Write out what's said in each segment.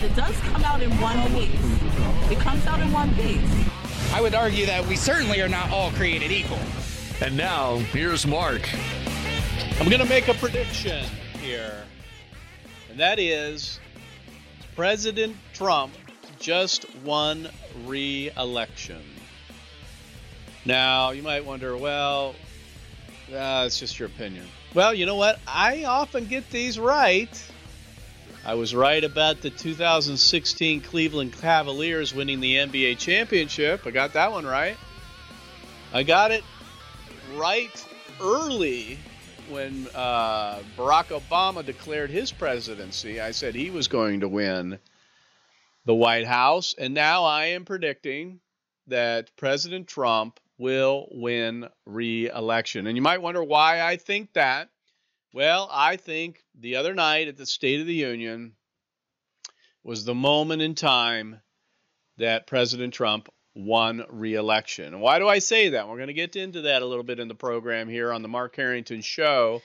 It does come out in one piece. It comes out in one piece. I would argue that we certainly are not all created equal. And now, here's Mark. I'm going to make a prediction here. And that is President Trump just won re election. Now, you might wonder, well, uh, it's just your opinion. Well, you know what? I often get these right. I was right about the 2016 Cleveland Cavaliers winning the NBA championship. I got that one right. I got it right early when uh, Barack Obama declared his presidency. I said he was going to win the White House. And now I am predicting that President Trump will win re election. And you might wonder why I think that. Well, I think the other night at the State of the Union was the moment in time that President Trump won re-election. Why do I say that? We're going to get into that a little bit in the program here on the Mark Harrington show.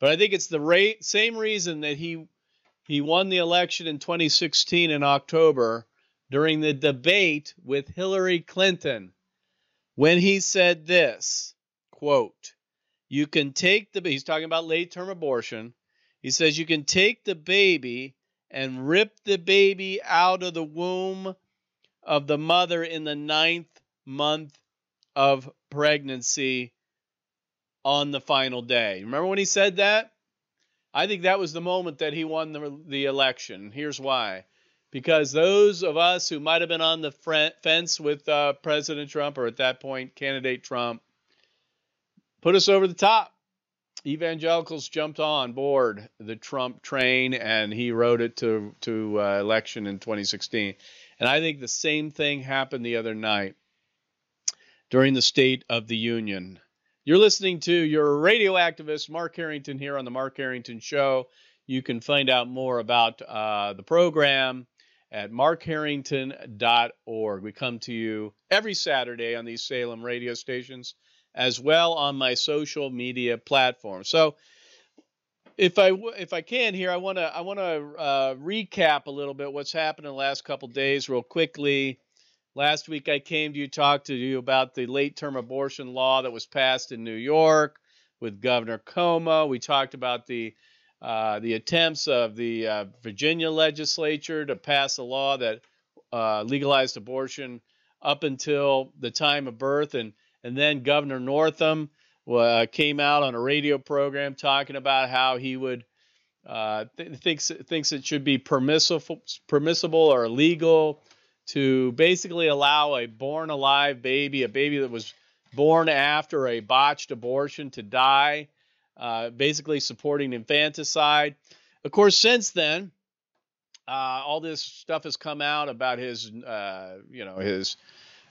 But I think it's the same reason that he he won the election in 2016 in October during the debate with Hillary Clinton when he said this, quote, you can take the he's talking about late term abortion. He says you can take the baby and rip the baby out of the womb of the mother in the ninth month of pregnancy on the final day. Remember when he said that? I think that was the moment that he won the, the election. Here's why. Because those of us who might have been on the fence with uh, President Trump, or at that point, candidate Trump, put us over the top. Evangelicals jumped on board the Trump train, and he rode it to to uh, election in 2016. And I think the same thing happened the other night during the State of the Union. You're listening to your radio activist, Mark Harrington, here on the Mark Harrington Show. You can find out more about uh, the program at markharrington.org. We come to you every Saturday on these Salem radio stations as well on my social media platforms. So if I if I can here, I want to I want to uh, recap a little bit what's happened in the last couple days, real quickly. Last week I came to you talk to you about the late term abortion law that was passed in New York with Governor Cuomo. We talked about the uh, the attempts of the uh, Virginia legislature to pass a law that uh, legalized abortion up until the time of birth and and then Governor Northam uh, came out on a radio program talking about how he would uh, th- thinks thinks it should be permissible permissible or illegal to basically allow a born alive baby, a baby that was born after a botched abortion, to die, uh, basically supporting infanticide. Of course, since then, uh, all this stuff has come out about his, uh, you know, his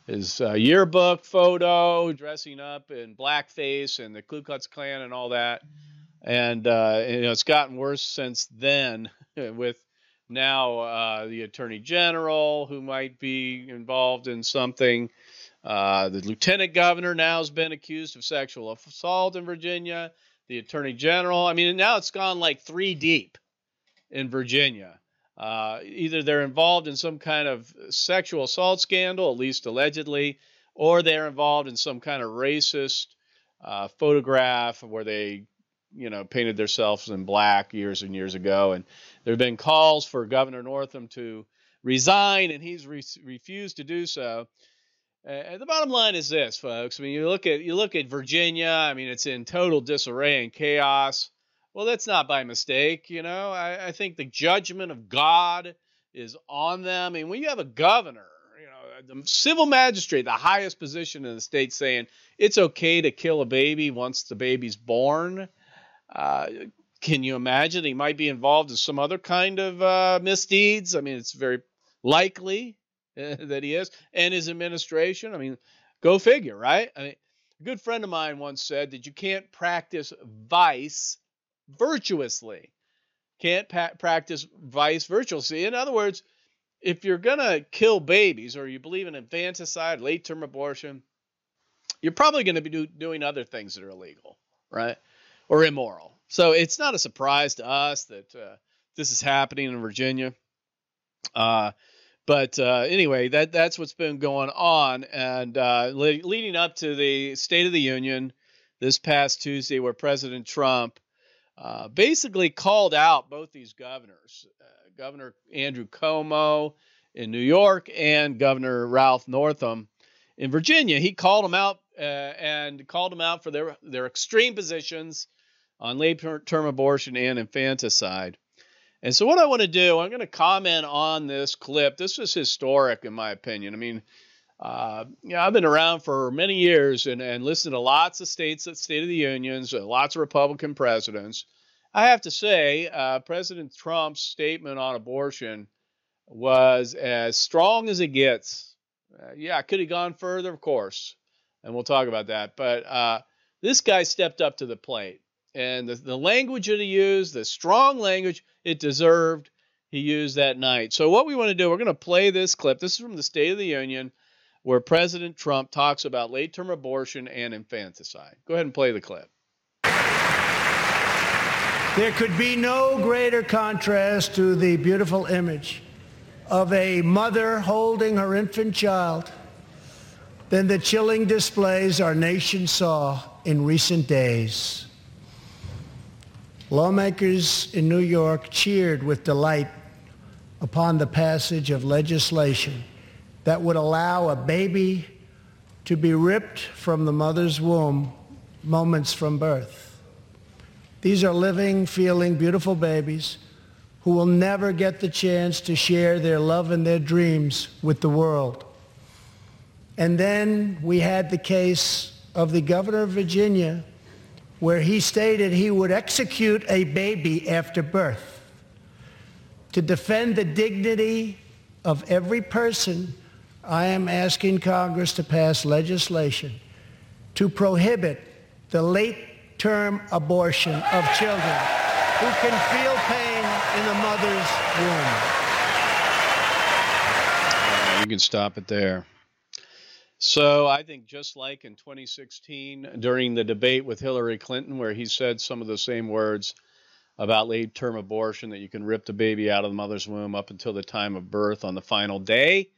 his uh, yearbook photo, dressing up in blackface and the Ku Klux Klan and all that. And uh, you know, it's gotten worse since then with now uh, the attorney general who might be involved in something. Uh, the lieutenant governor now has been accused of sexual assault in Virginia. The attorney general. I mean, now it's gone like three deep in Virginia. Uh, either they're involved in some kind of sexual assault scandal, at least allegedly, or they're involved in some kind of racist uh, photograph where they, you know, painted themselves in black years and years ago. And there have been calls for Governor Northam to resign, and he's re- refused to do so. And the bottom line is this, folks. I mean, you look at you look at Virginia. I mean, it's in total disarray and chaos. Well, that's not by mistake. You know, I, I think the judgment of God is on them. I mean, when you have a governor, you know, the civil magistrate, the highest position in the state, saying it's okay to kill a baby once the baby's born. Uh, can you imagine he might be involved in some other kind of uh, misdeeds? I mean, it's very likely that he is, and his administration. I mean, go figure, right? I mean, a good friend of mine once said that you can't practice vice virtuously. Can't pa- practice vice virtuously. In other words, if you're going to kill babies or you believe in infanticide, late term abortion, you're probably going to be do, doing other things that are illegal, right? Or immoral. So it's not a surprise to us that uh, this is happening in Virginia. Uh, but uh, anyway, that that's what's been going on, and uh, le- leading up to the State of the Union this past Tuesday, where President Trump uh, basically called out both these governors, uh, Governor Andrew Cuomo in New York and Governor Ralph Northam in Virginia. He called them out uh, and called them out for their their extreme positions on late term abortion and infanticide. And so, what I want to do, I'm going to comment on this clip. This is historic, in my opinion. I mean, uh, know, I've been around for many years and, and listened to lots of states at State of the Unions, uh, lots of Republican presidents. I have to say, uh, President Trump's statement on abortion was as strong as it gets. Uh, yeah, I could have gone further? Of course, and we'll talk about that. But uh, this guy stepped up to the plate and the, the language that he used, the strong language it deserved, he used that night. So, what we want to do, we're going to play this clip. This is from the State of the Union, where President Trump talks about late term abortion and infanticide. Go ahead and play the clip. There could be no greater contrast to the beautiful image of a mother holding her infant child than the chilling displays our nation saw in recent days. Lawmakers in New York cheered with delight upon the passage of legislation that would allow a baby to be ripped from the mother's womb moments from birth. These are living, feeling, beautiful babies who will never get the chance to share their love and their dreams with the world. And then we had the case of the governor of Virginia where he stated he would execute a baby after birth to defend the dignity of every person, I am asking Congress to pass legislation to prohibit the late-term abortion of children who can feel pain in the mother's womb. Uh, you can stop it there. So I think just like in 2016 during the debate with Hillary Clinton, where he said some of the same words about late term abortion, that you can rip the baby out of the mother's womb up until the time of birth on the final day.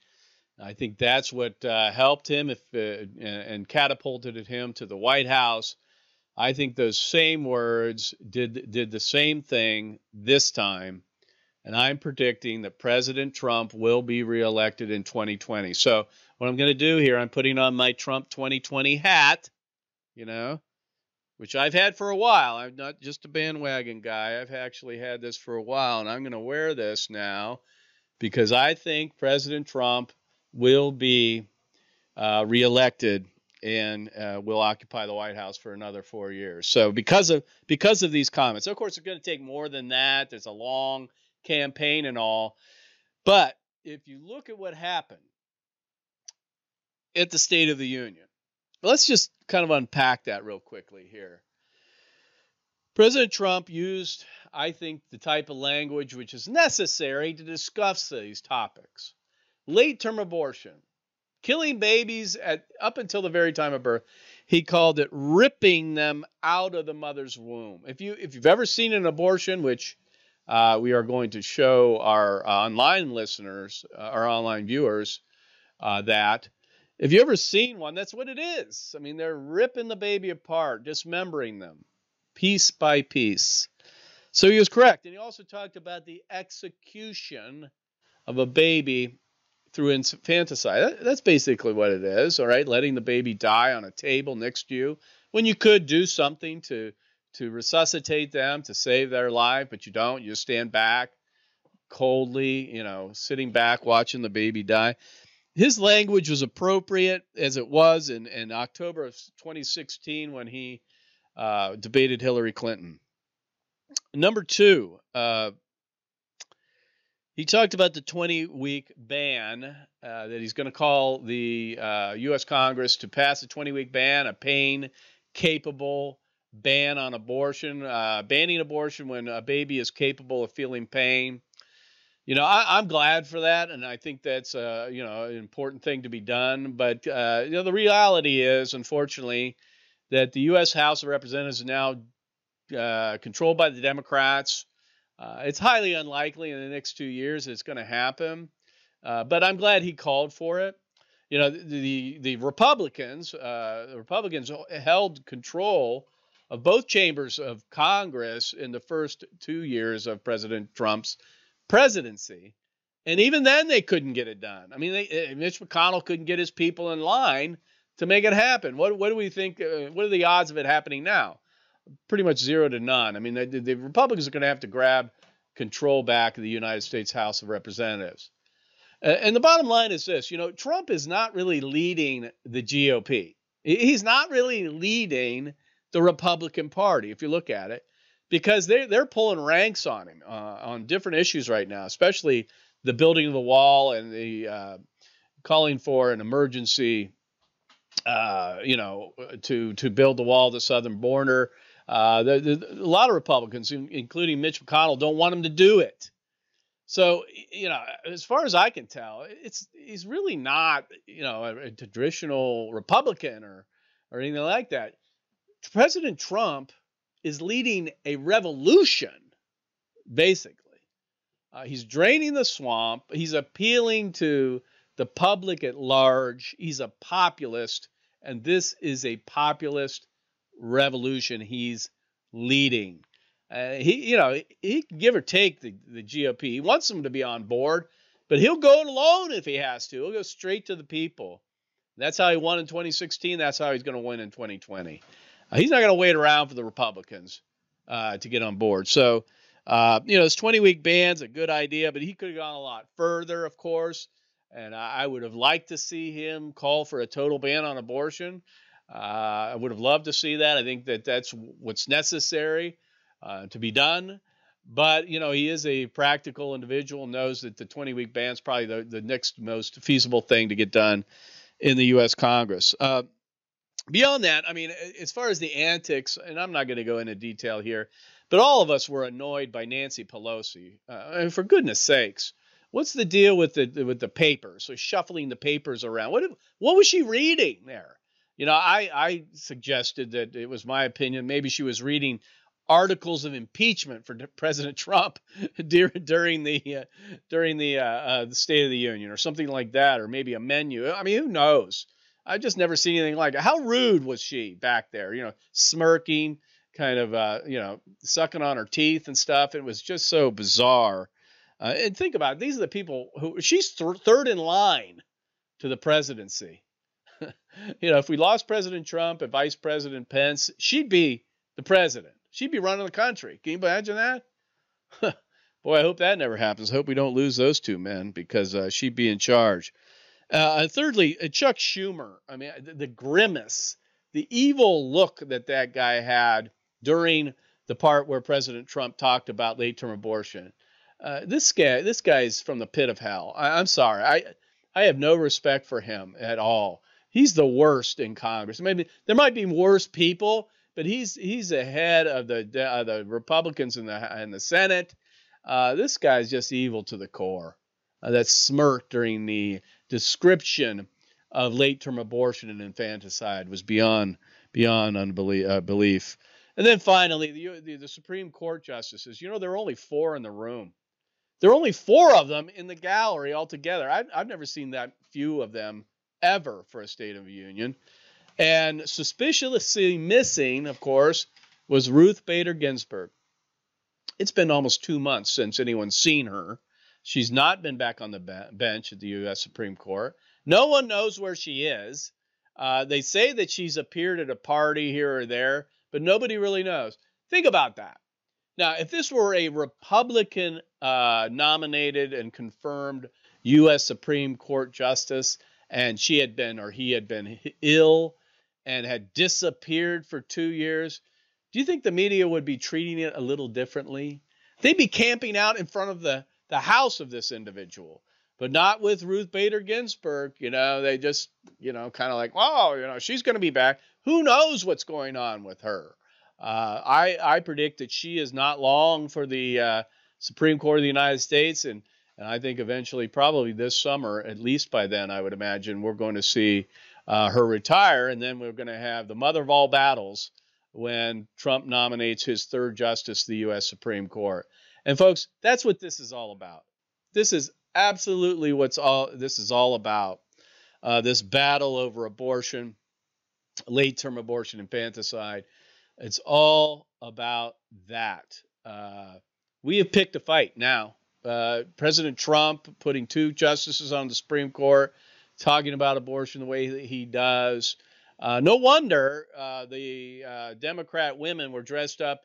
I think that's what uh, helped him if, uh, and catapulted him to the White House. I think those same words did did the same thing this time and I'm predicting that President Trump will be reelected in 2020. So, what I'm going to do here, I'm putting on my Trump 2020 hat, you know, which I've had for a while. I'm not just a bandwagon guy. I've actually had this for a while, and I'm going to wear this now because I think President Trump will be uh, reelected and uh, will occupy the White House for another four years. So because of because of these comments, of course, it's going to take more than that. There's a long campaign and all. But if you look at what happened at the State of the Union, let's just kind of unpack that real quickly here. President Trump used, I think, the type of language which is necessary to discuss these topics. Late term abortion, killing babies at up until the very time of birth. He called it ripping them out of the mother's womb. If you if you've ever seen an abortion, which uh, we are going to show our uh, online listeners, uh, our online viewers, uh, that if you ever seen one, that's what it is. I mean, they're ripping the baby apart, dismembering them piece by piece. So he was correct. And he also talked about the execution of a baby through infanticide. That's basically what it is, all right? Letting the baby die on a table next to you when you could do something to to resuscitate them, to save their life, but you don't. You stand back coldly, you know, sitting back watching the baby die. His language was appropriate as it was in, in October of 2016 when he uh, debated Hillary Clinton. Number two, uh, He talked about the 20 week ban uh, that he's going to call the uh, U.S. Congress to pass a 20 week ban, a pain capable ban on abortion, uh, banning abortion when a baby is capable of feeling pain. You know, I, am glad for that, and I think that's uh, you know an important thing to be done. But uh, you know, the reality is, unfortunately, that the U.S. House of Representatives is now uh, controlled by the Democrats. Uh, it's highly unlikely in the next two years it's going to happen, uh, but I'm glad he called for it. You know, the the, Republicans, uh, the Republicans held control of both chambers of Congress in the first two years of President Trump's presidency. And even then, they couldn't get it done. I mean, they, eh, Mitch McConnell couldn't get his people in line to make it happen. What, what do we think? Uh, what are the odds of it happening now? Pretty much zero to none. I mean, the, Republicans are going to have to grab control back of the United States House of Representatives. And the bottom line is this you know, Trump is not really leading the GOP. He's not really leading the Republican Party, if you look at it, because they they're pulling ranks on him uh, on different issues right now, especially the building of the wall and the uh, calling for an emergency, uh, you know, to to build the wall, the southern border. Uh, the, the, a lot of Republicans, including Mitch McConnell, don't want him to do it. So, you know, as far as I can tell, it's he's really not, you know, a, a traditional Republican or or anything like that. President Trump is leading a revolution, basically. Uh, he's draining the swamp. He's appealing to the public at large. He's a populist, and this is a populist revolution he's leading. Uh, he, you know, he can give or take the, the GOP. He wants them to be on board, but he'll go it alone if he has to. He'll go straight to the people. That's how he won in 2016. That's how he's going to win in 2020. Uh, he's not going to wait around for the Republicans uh, to get on board. So, uh, you know, this 20 week ban's a good idea, but he could have gone a lot further, of course. And I, I would have liked to see him call for a total ban on abortion. Uh, I would have loved to see that. I think that that's what's necessary uh, to be done. But, you know, he is a practical individual, knows that the 20 week ban is probably the, the next most feasible thing to get done in the U.S. Congress. Uh, beyond that, I mean, as far as the antics, and I'm not going to go into detail here, but all of us were annoyed by Nancy Pelosi. Uh, and for goodness sakes, what's the deal with the with the papers? So shuffling the papers around. What what was she reading there? You know, I I suggested that it was my opinion. Maybe she was reading articles of impeachment for President Trump during the uh, during the uh, uh, the State of the Union or something like that, or maybe a menu. I mean, who knows? I've just never seen anything like it. How rude was she back there? You know, smirking, kind of, uh, you know, sucking on her teeth and stuff. It was just so bizarre. Uh, and think about it. These are the people who she's th- third in line to the presidency. You know, if we lost President Trump and Vice President Pence, she'd be the president. She'd be running the country. Can you imagine that? Boy, I hope that never happens. I hope we don't lose those two men because uh, she'd be in charge. Uh, and thirdly, uh, Chuck Schumer. I mean, the, the, grimace, the evil look that that guy had during the part where President Trump talked about late-term abortion. Uh, this guy, this guy's from the pit of hell. I, I'm sorry. I, I have no respect for him at all. He's the worst in Congress. Maybe there might be worse people, but he's he's ahead of the uh, the Republicans in the in the Senate. Uh, this guy's just evil to the core. Uh, that smirk during the description of late term abortion and infanticide was beyond beyond unbelief. Uh, belief. And then finally, the, the, the Supreme Court justices. You know, there are only four in the room. There are only four of them in the gallery altogether. I've, I've never seen that few of them ever for a State of the Union. And suspiciously missing, of course, was Ruth Bader Ginsburg. It's been almost two months since anyone's seen her. She's not been back on the bench at the U.S. Supreme Court. No one knows where she is. Uh, they say that she's appeared at a party here or there, but nobody really knows. Think about that. Now, if this were a Republican uh, nominated and confirmed U.S. Supreme Court justice, and she had been or he had been ill and had disappeared for two years, do you think the media would be treating it a little differently? They'd be camping out in front of the the house of this individual, but not with Ruth Bader Ginsburg. You know, they just, you know, kind of like, oh, you know, she's going to be back. Who knows what's going on with her? Uh, I I predict that she is not long for the uh, Supreme Court of the United States, and and I think eventually, probably this summer, at least by then, I would imagine we're going to see uh, her retire, and then we're going to have the mother of all battles when Trump nominates his third justice to the U.S. Supreme Court. And folks, that's what this is all about. This is absolutely what's all this is all about. Uh, this battle over abortion, late-term abortion, infanticide. It's all about that. Uh, we have picked a fight now. Uh, President Trump putting two justices on the Supreme Court, talking about abortion the way that he does. Uh, no wonder uh, the uh, Democrat women were dressed up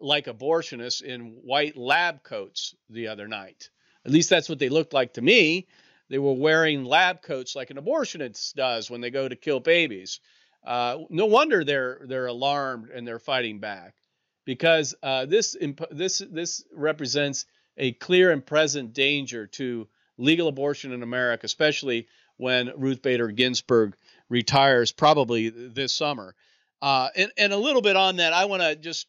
like abortionists in white lab coats the other night. At least that's what they looked like to me. They were wearing lab coats like an abortionist does when they go to kill babies. Uh, no wonder they're they're alarmed and they're fighting back, because this this this represents a clear and present danger to legal abortion in America, especially when Ruth Bader Ginsburg retires probably this summer. Uh, and, and a little bit on that, I want to just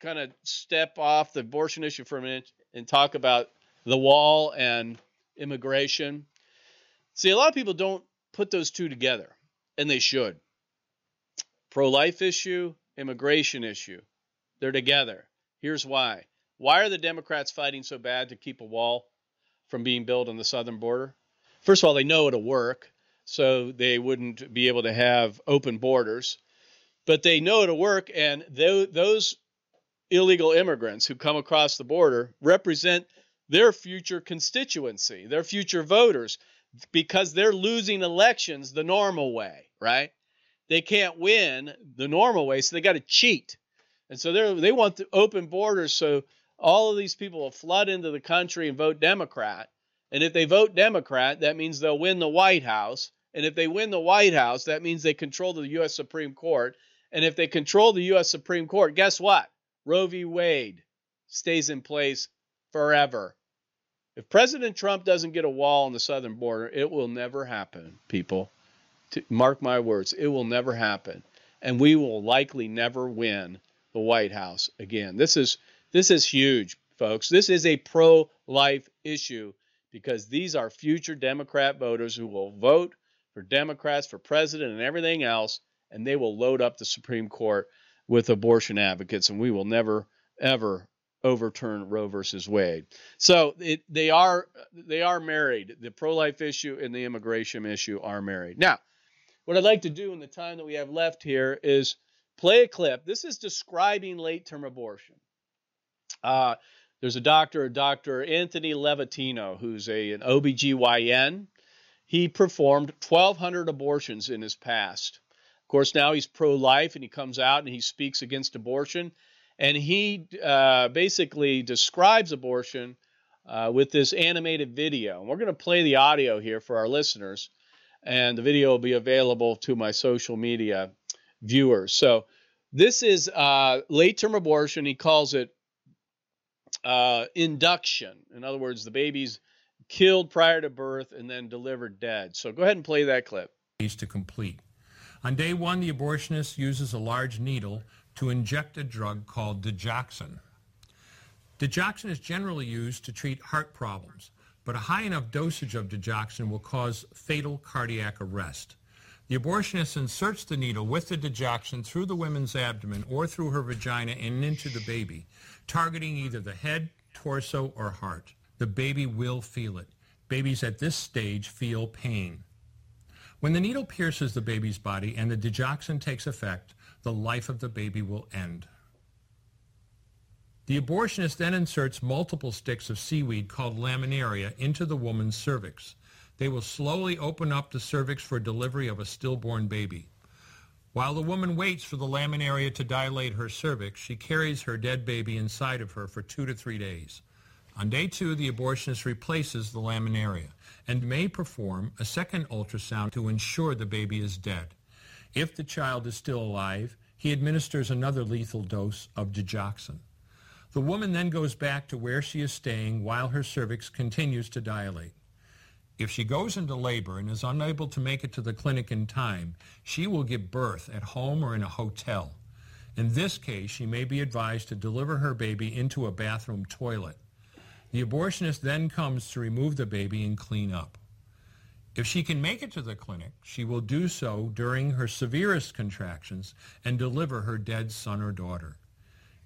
kind of step off the abortion issue for a minute and talk about the wall and immigration. See, a lot of people don't put those two together, and they should. Pro life issue, immigration issue, they're together. Here's why why are the Democrats fighting so bad to keep a wall from being built on the southern border? First of all, they know it'll work, so they wouldn't be able to have open borders. But they know it'll work, and those illegal immigrants who come across the border represent their future constituency, their future voters, because they're losing elections the normal way, right? They can't win the normal way, so they got to cheat. And so they they want the open borders so all of these people will flood into the country and vote Democrat. And if they vote Democrat, that means they'll win the White House. And if they win the White House, that means they control the U.S. Supreme Court. And if they control the U.S. Supreme Court, guess what? Roe v. Wade stays in place forever. If President Trump doesn't get a wall on the southern border, it will never happen, people. Mark my words, it will never happen. And we will likely never win the White House again. This is this is huge, folks. This is a pro life issue because these are future Democrat voters who will vote for Democrats for president and everything else, and they will load up the Supreme Court with abortion advocates, and we will never, ever overturn Roe versus Wade. So it, they are they are married. The pro-life issue and the immigration issue are married. Now, what I'd like to do in the time that we have left here is play a clip. This is describing late-term abortion. Uh, there's a doctor, Dr. Anthony Levatino, who's a, an OBGYN. He performed 1,200 abortions in his past. Of course, now he's pro life and he comes out and he speaks against abortion. And he uh, basically describes abortion uh, with this animated video. And we're going to play the audio here for our listeners. And the video will be available to my social media viewers. So, this is uh, late term abortion. He calls it uh, induction. In other words, the baby's killed prior to birth and then delivered dead. So go ahead and play that clip. To complete. On day one, the abortionist uses a large needle to inject a drug called digoxin. Digoxin is generally used to treat heart problems, but a high enough dosage of digoxin will cause fatal cardiac arrest. The abortionist inserts the needle with the digoxin through the woman's abdomen or through her vagina and into the baby targeting either the head, torso, or heart. The baby will feel it. Babies at this stage feel pain. When the needle pierces the baby's body and the digoxin takes effect, the life of the baby will end. The abortionist then inserts multiple sticks of seaweed called laminaria into the woman's cervix. They will slowly open up the cervix for delivery of a stillborn baby. While the woman waits for the laminaria to dilate her cervix, she carries her dead baby inside of her for two to three days. On day two, the abortionist replaces the laminaria and may perform a second ultrasound to ensure the baby is dead. If the child is still alive, he administers another lethal dose of digoxin. The woman then goes back to where she is staying while her cervix continues to dilate. If she goes into labor and is unable to make it to the clinic in time, she will give birth at home or in a hotel. In this case, she may be advised to deliver her baby into a bathroom toilet. The abortionist then comes to remove the baby and clean up. If she can make it to the clinic, she will do so during her severest contractions and deliver her dead son or daughter.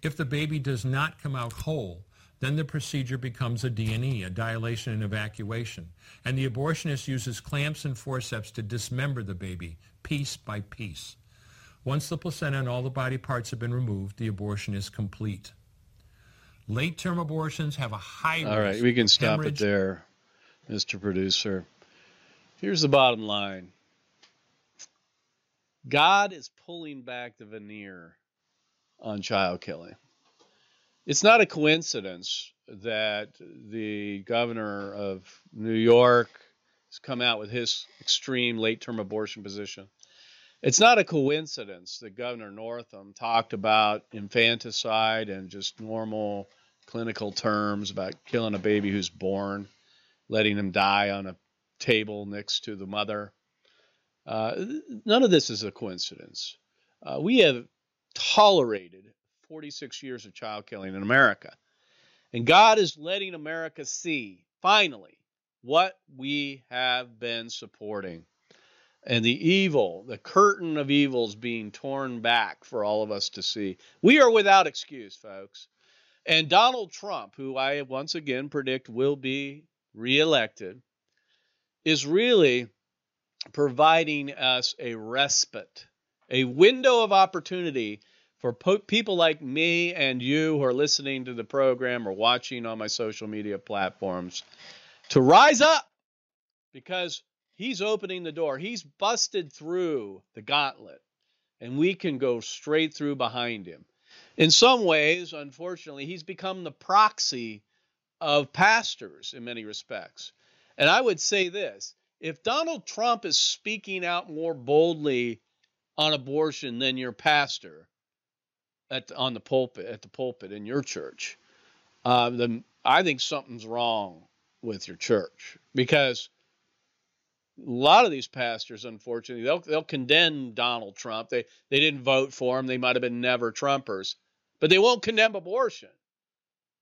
If the baby does not come out whole, then the procedure becomes a D&E, a dilation and evacuation, and the abortionist uses clamps and forceps to dismember the baby, piece by piece. Once the placenta and all the body parts have been removed, the abortion is complete. Late-term abortions have a high All right, we can stop it there, Mr. Producer. Here's the bottom line. God is pulling back the veneer on child killing. It's not a coincidence that the governor of New York has come out with his extreme late term abortion position. It's not a coincidence that Governor Northam talked about infanticide and just normal clinical terms about killing a baby who's born, letting him die on a table next to the mother. Uh, none of this is a coincidence. Uh, we have tolerated 46 years of child killing in America. And God is letting America see, finally, what we have been supporting. And the evil, the curtain of evil is being torn back for all of us to see. We are without excuse, folks. And Donald Trump, who I once again predict will be reelected, is really providing us a respite, a window of opportunity for po- people like me and you who are listening to the program or watching on my social media platforms to rise up because he's opening the door. He's busted through the gauntlet and we can go straight through behind him. In some ways, unfortunately, he's become the proxy of pastors in many respects. And I would say this if Donald Trump is speaking out more boldly on abortion than your pastor, at on the pulpit at the pulpit in your church, uh, then I think something's wrong with your church because a lot of these pastors, unfortunately, they'll they'll condemn Donald Trump. They they didn't vote for him. They might have been never Trumpers, but they won't condemn abortion.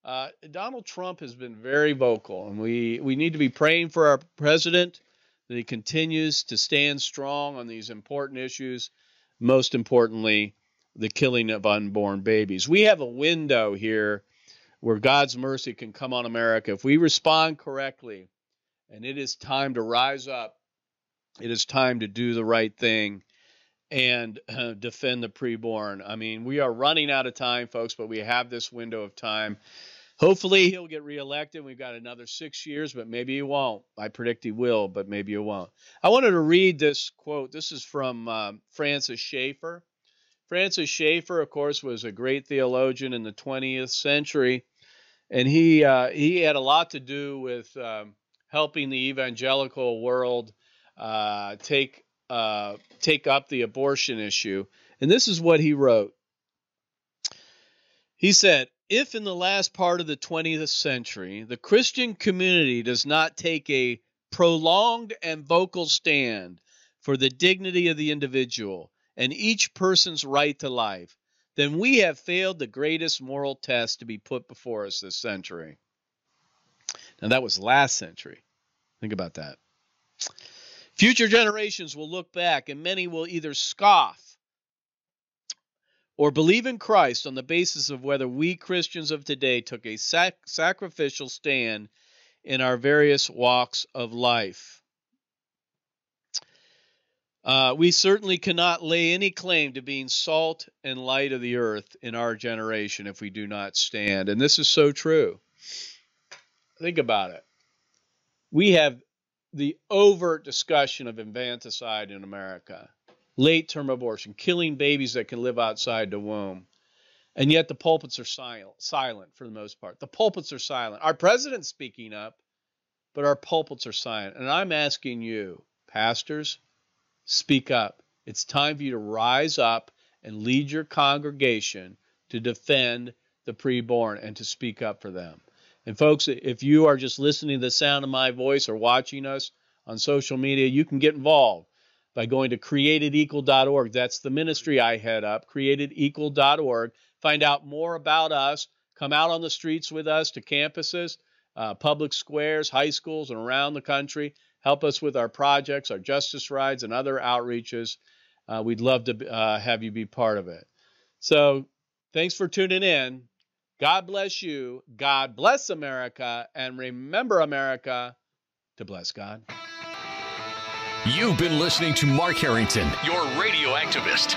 Uh, Donald Trump has been very vocal, and we we need to be praying for our president that he continues to stand strong on these important issues. Most importantly, the killing of unborn babies. We have a window here where God's mercy can come on America if we respond correctly. And it is time to rise up. It is time to do the right thing and uh, defend the preborn. I mean, we are running out of time, folks, but we have this window of time. Hopefully, he'll get reelected. We've got another six years, but maybe he won't. I predict he will, but maybe he won't. I wanted to read this quote. This is from uh, Francis Schaeffer. Francis Schaeffer, of course, was a great theologian in the 20th century, and he uh, he had a lot to do with um, helping the evangelical world uh, take uh, take up the abortion issue. And this is what he wrote. He said, "If in the last part of the 20th century the Christian community does not take a prolonged and vocal stand for the dignity of the individual." And each person's right to life, then we have failed the greatest moral test to be put before us this century. Now, that was last century. Think about that. Future generations will look back, and many will either scoff or believe in Christ on the basis of whether we Christians of today took a sac- sacrificial stand in our various walks of life. Uh, we certainly cannot lay any claim to being salt and light of the earth in our generation if we do not stand. And this is so true. Think about it. We have the overt discussion of infanticide in America, late term abortion, killing babies that can live outside the womb. And yet the pulpits are silent, silent for the most part. The pulpits are silent. Our president's speaking up, but our pulpits are silent. And I'm asking you, pastors, Speak up. It's time for you to rise up and lead your congregation to defend the preborn and to speak up for them. And folks, if you are just listening to the sound of my voice or watching us on social media, you can get involved by going to createdequal.org. That's the ministry I head up, createdequal.org. Find out more about us. Come out on the streets with us to campuses, uh, public squares, high schools, and around the country. Help us with our projects, our justice rides, and other outreaches. Uh, we'd love to uh, have you be part of it. So, thanks for tuning in. God bless you. God bless America. And remember, America, to bless God. You've been listening to Mark Harrington, your radio activist.